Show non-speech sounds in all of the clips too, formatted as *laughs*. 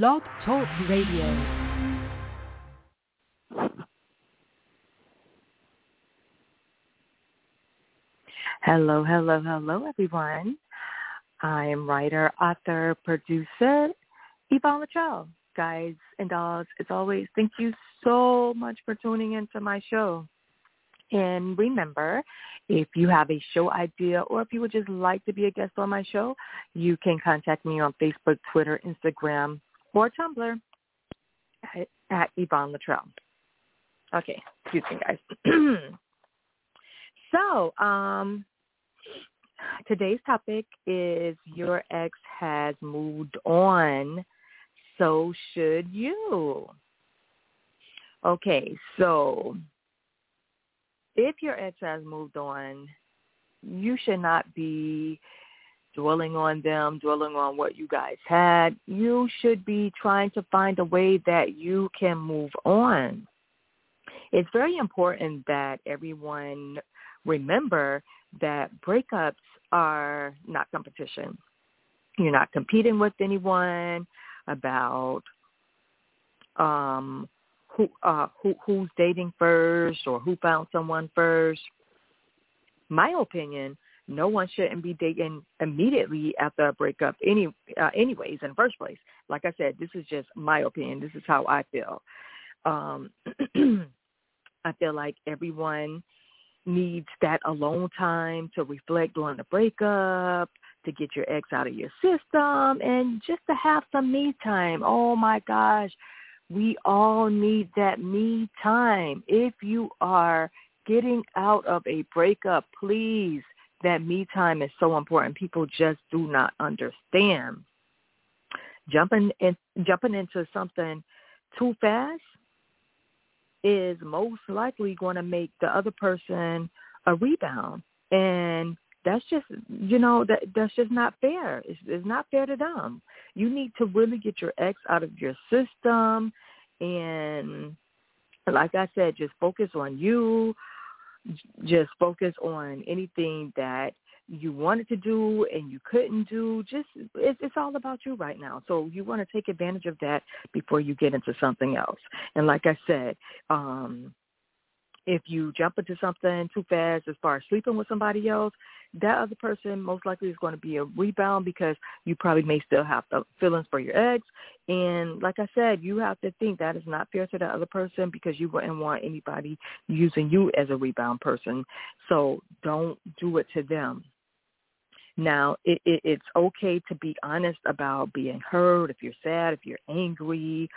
Blog Talk Radio. Hello, hello, hello, everyone. I am writer, author, producer, Yvonne Latrell. Guys and dolls, as always, thank you so much for tuning into my show. And remember, if you have a show idea or if you would just like to be a guest on my show, you can contact me on Facebook, Twitter, Instagram, or Tumblr at, Yvonne Latrell. Okay, excuse me, guys. *clears throat* so, um, today's topic is your ex has moved on, so should you. Okay, so if your ex has moved on, you should not be dwelling on them, dwelling on what you guys had. You should be trying to find a way that you can move on. It's very important that everyone remember that breakups are not competition. You're not competing with anyone about um who uh who who's dating first or who found someone first. My opinion, no one shouldn't be dating immediately after a breakup any uh, anyways in the first place. Like I said, this is just my opinion. This is how I feel. Um *clears throat* I feel like everyone needs that alone time to reflect on the breakup, to get your ex out of your system, and just to have some me time. Oh my gosh, we all need that me time. If you are getting out of a breakup, please, that me time is so important. People just do not understand. Jumping in, jumping into something too fast is most likely going to make the other person a rebound, and that's just you know that that's just not fair. It's, it's not fair to them. You need to really get your ex out of your system, and like I said, just focus on you. Just focus on anything that you wanted to do and you couldn't do. Just it's, it's all about you right now. So you want to take advantage of that before you get into something else. And like I said, um, if you jump into something too fast as far as sleeping with somebody else, that other person most likely is going to be a rebound because you probably may still have the feelings for your ex. And like I said, you have to think that is not fair to the other person because you wouldn't want anybody using you as a rebound person. So don't do it to them. Now, it, it, it's okay to be honest about being hurt, if you're sad, if you're angry,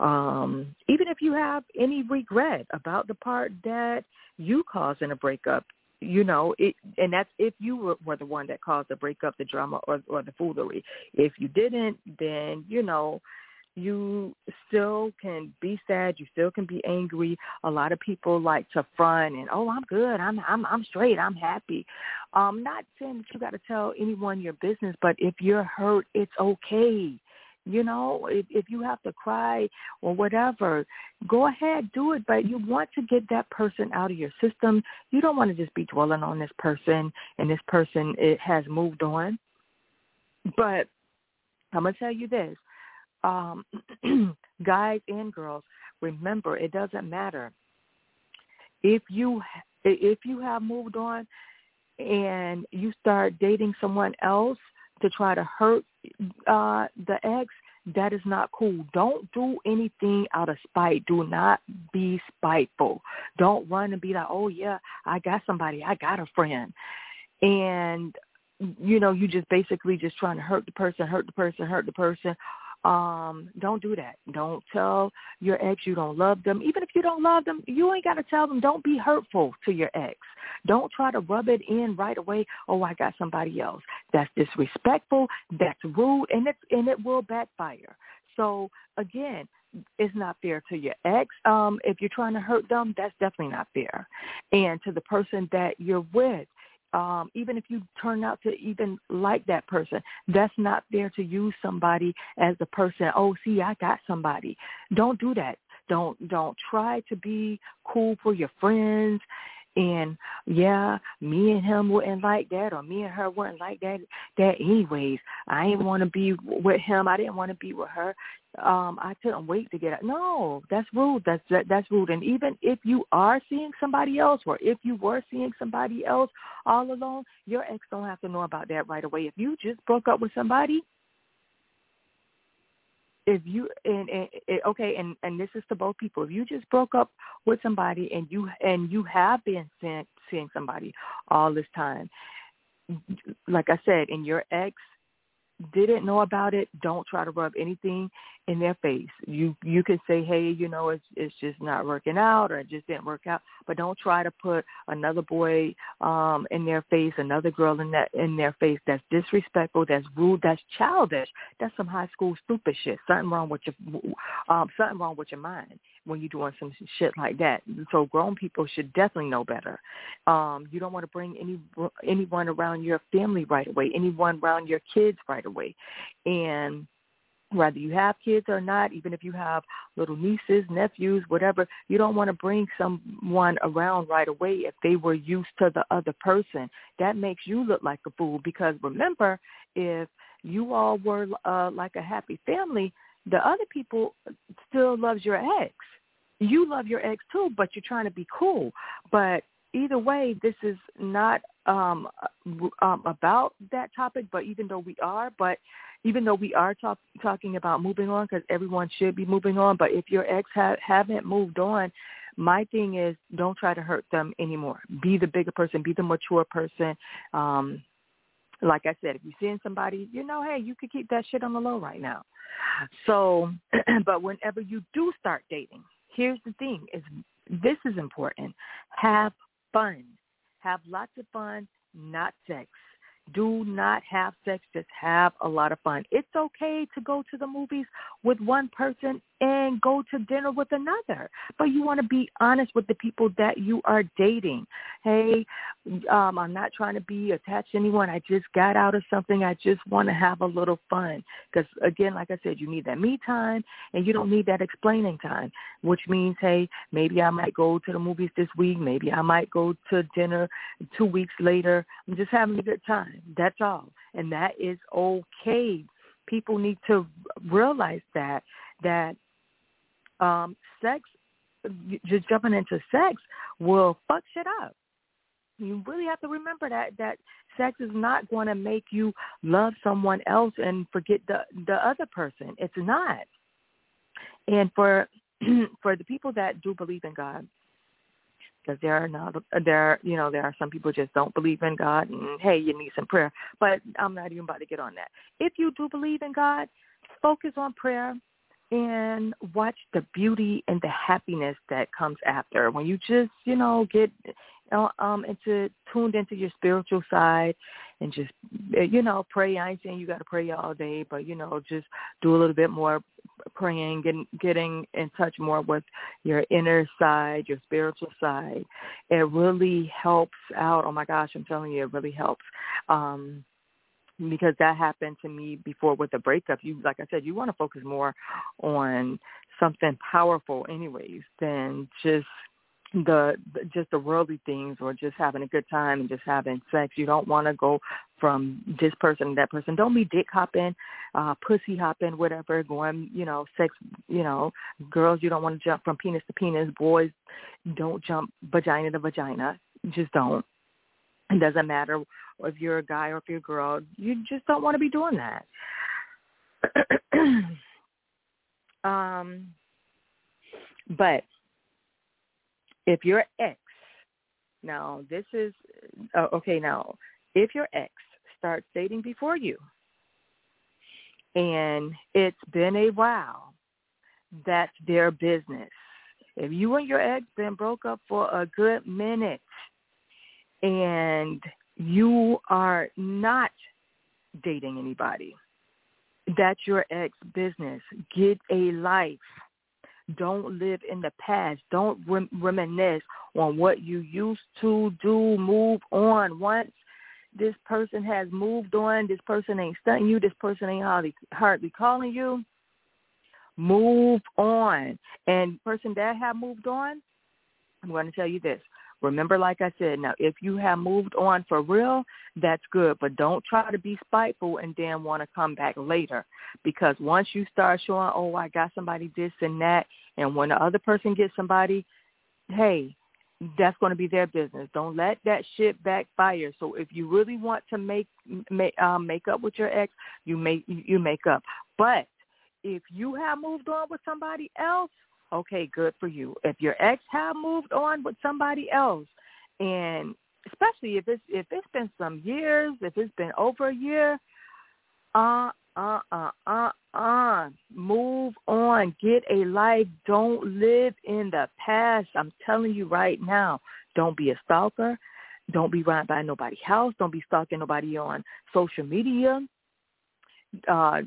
um, even if you have any regret about the part that you caused in a breakup. You know, it, and that's if you were, were the one that caused the breakup, the drama, or, or the foolery. If you didn't, then you know, you still can be sad you still can be angry. A lot of people like to front and oh i'm good i'm i'm i'm straight i'm happy. Um not saying that you got to tell anyone your business but if you're hurt it's okay you know if if you have to cry or whatever go ahead do it. But you want to get that person out of your system. You don't want to just be dwelling on this person and this person it has moved on. But i'm going to tell you this um, *clears throat* guys and girls, remember it doesn't matter. If you if you have moved on and you start dating someone else to try to hurt uh, the ex. That is not cool. Don't do anything out of spite. Do not be spiteful. Don't run and be like, oh yeah, I got somebody. I got a friend. And you know, you just basically just trying to hurt the person, hurt the person, hurt the person um, don't do that. Don't tell your ex you don't love them. Even if you don't love them, you ain't got to tell them. Don't be hurtful to your ex. Don't try to rub it in right away. Oh, I got somebody else. That's disrespectful. That's rude, and it's and it will backfire. So again, it's not fair to your ex. Um, if you're trying to hurt them, that's definitely not fair. And to the person that you're with, um, even if you turn out to even like that person, that's not there to use somebody as the person. Oh, see, I got somebody. Don't do that. Don't don't try to be cool for your friends and yeah, me and him wouldn't like that, or me and her wouldn't like that. That anyways, I didn't *laughs* want to be with him. I didn't want to be with her. Um, I couldn't wait to get out. No, that's rude. That's that, that's rude. And even if you are seeing somebody else, or if you were seeing somebody else all alone, your ex don't have to know about that right away. If you just broke up with somebody, if you and, and, and okay and and this is to both people. If you just broke up with somebody and you and you have been seeing, seeing somebody all this time like i said and your ex didn't know about it, don't try to rub anything in their face. You you can say, hey, you know, it's it's just not working out, or it just didn't work out, but don't try to put another boy um in their face, another girl in that in their face. That's disrespectful. That's rude. That's childish. That's some high school stupid shit. Something wrong with your um something wrong with your mind when you're doing some shit like that. So grown people should definitely know better. Um, you don't want to bring any anyone around your family right away, anyone around your kids right away, and whether you have kids or not, even if you have little nieces, nephews, whatever, you don't want to bring someone around right away if they were used to the other person. That makes you look like a fool because remember, if you all were uh, like a happy family, the other people still loves your ex. You love your ex too, but you're trying to be cool. But either way, this is not um, um, about that topic. But even though we are, but even though we are talk, talking about moving on, because everyone should be moving on. But if your ex ha- haven't moved on, my thing is don't try to hurt them anymore. Be the bigger person. Be the mature person. Um, like I said, if you're seeing somebody, you know, hey, you could keep that shit on the low right now. So, *clears throat* but whenever you do start dating, here's the thing: is this is important. Have fun. Have lots of fun, not sex. Do not have sex. Just have a lot of fun. It's okay to go to the movies with one person and go to dinner with another. But you want to be honest with the people that you are dating. Hey, um, I'm not trying to be attached to anyone. I just got out of something. I just want to have a little fun. Because again, like I said, you need that me time and you don't need that explaining time, which means, hey, maybe I might go to the movies this week. Maybe I might go to dinner two weeks later. I'm just having a good time. That's all. And that is okay. People need to realize that, that um, sex, just jumping into sex will fuck shit up. You really have to remember that that sex is not going to make you love someone else and forget the the other person. It's not. And for *clears throat* for the people that do believe in God, because there are not there you know there are some people just don't believe in God and hey you need some prayer. But I'm not even about to get on that. If you do believe in God, focus on prayer and watch the beauty and the happiness that comes after when you just you know get um into tuned into your spiritual side and just you know pray i ain't saying you got to pray all day but you know just do a little bit more praying getting getting in touch more with your inner side your spiritual side. It really helps out. Oh my gosh i'm telling you it really helps. Um because that happened to me before with the breakup. You, like I said, you want to focus more on something powerful, anyways, than just the just the worldly things or just having a good time and just having sex. You don't want to go from this person to that person. Don't be dick hopping, uh, pussy hopping, whatever, going, you know, sex, you know, girls, you don't want to jump from penis to penis. Boys, don't jump vagina to vagina. Just don't. It doesn't matter if you're a guy or if you're a girl. You just don't want to be doing that. *clears throat* um, but if your ex, now this is uh, okay. Now, if your ex starts dating before you, and it's been a while, that's their business. If you and your ex been broke up for a good minute, and you are not dating anybody, that's your ex business. Get a life. Don't live in the past. Don't rem- reminisce on what you used to do. Move on. Once this person has moved on, this person ain't stunting you, this person ain't hardly, hardly calling you, move on. And person that have moved on, I'm going to tell you this Remember, like I said, now if you have moved on for real, that's good. But don't try to be spiteful and then want to come back later. Because once you start showing, oh, I got somebody this and that, and when the other person gets somebody, hey, that's going to be their business. Don't let that shit backfire. So if you really want to make make um, make up with your ex, you make you make up. But if you have moved on with somebody else, okay, good for you. If your ex have moved on with somebody else, and especially if it's if it's been some years, if it's been over a year, uh uh uh uh uh move on. Get a life. Don't live in the past. I'm telling you right now. Don't be a stalker. Don't be running by nobody's house don't be stalking nobody on social media. Uh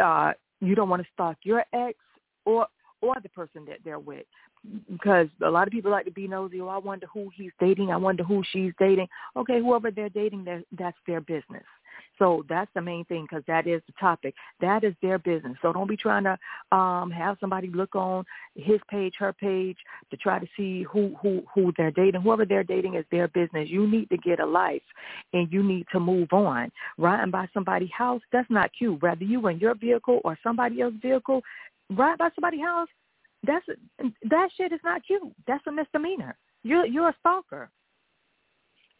uh you don't want to stalk your ex or or the person that they're with because a lot of people like to be nosy. Oh, I wonder who he's dating. I wonder who she's dating. Okay, whoever they're dating, that's their business. So that's the main thing because that is the topic. That is their business. So don't be trying to um, have somebody look on his page, her page to try to see who who who they're dating. Whoever they're dating is their business. You need to get a life, and you need to move on. Riding by somebody's house, that's not cute. Whether you in your vehicle or somebody else's vehicle, ride by somebody's house, that's that shit is not cute. That's a misdemeanor. You're you're a stalker.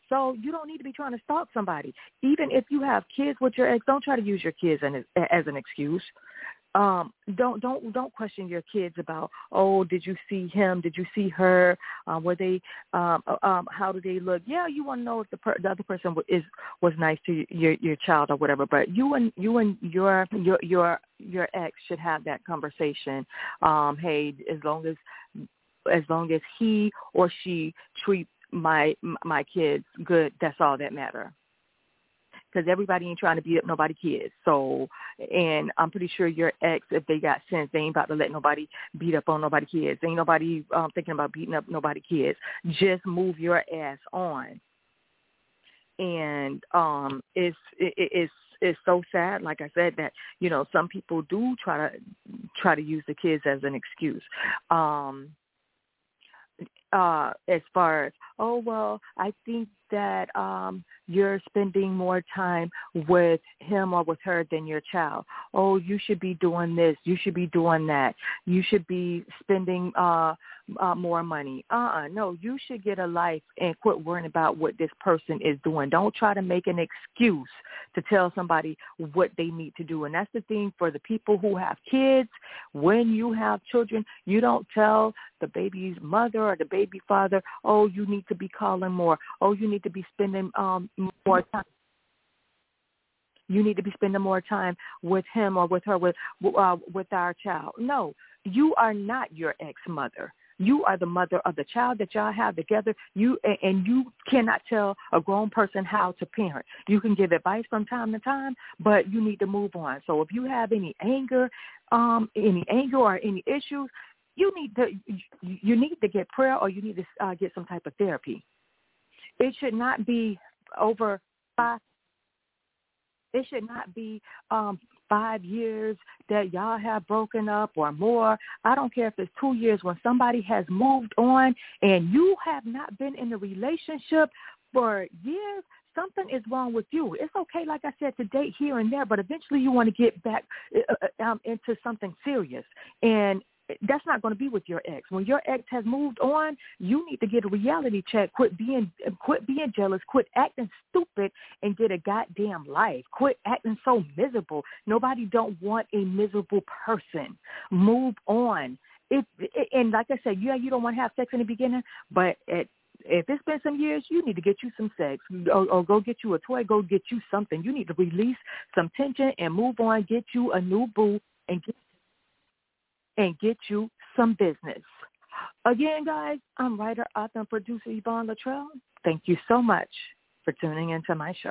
So you don't need to be trying to stalk somebody. Even if you have kids with your ex, don't try to use your kids as an excuse. Um, don't don't don't question your kids about oh did you see him? Did you see her? Uh, were they um, uh, um, how do they look? Yeah you want to know if the, per- the other person is was nice to your your child or whatever but you and you and your your your your ex should have that conversation. Um hey as long as as long as he or she treats my my kids good that's all that matter because everybody ain't trying to beat up nobody kids. So and i'm pretty sure your ex if they got sense they ain't about to let nobody beat up on nobody kids. Ain't nobody um thinking about beating up nobody kids. Just move your ass on. And um it's it, it's it's so sad like i said that you know some people do try to try to use the kids as an excuse. Um uh as far as oh well i think that um you're spending more time with him or with her than your child oh you should be doing this you should be doing that you should be spending uh uh, more money. Uh-uh. No, you should get a life and quit worrying about what this person is doing. Don't try to make an excuse to tell somebody what they need to do. And that's the thing for the people who have kids. When you have children, you don't tell the baby's mother or the baby father, oh, you need to be calling more. Oh, you need to be spending um, more time you need to be spending more time with him or with her with uh, with our child. No, you are not your ex mother. You are the mother of the child that y'all have together. You and you cannot tell a grown person how to parent. You can give advice from time to time, but you need to move on. So if you have any anger, um, any anger or any issues, you need to you need to get prayer or you need to uh, get some type of therapy. It should not be over five it should not be um five years that y'all have broken up or more. I don't care if it's two years when somebody has moved on and you have not been in a relationship for years, something is wrong with you. It's okay, like I said, to date here and there, but eventually you want to get back uh, uh um, into something serious. And that's not going to be with your ex. When your ex has moved on, you need to get a reality check. Quit being quit being jealous. Quit acting stupid and get a goddamn life. Quit acting so miserable. Nobody don't want a miserable person. Move on. If and like I said, yeah, you don't want to have sex in the beginning, but at if it's been some years, you need to get you some sex or, or go get you a toy, go get you something. You need to release some tension and move on, get you a new boo and get and get you some business. Again, guys, I'm writer, author, and producer Yvonne Latrell. Thank you so much for tuning into my show.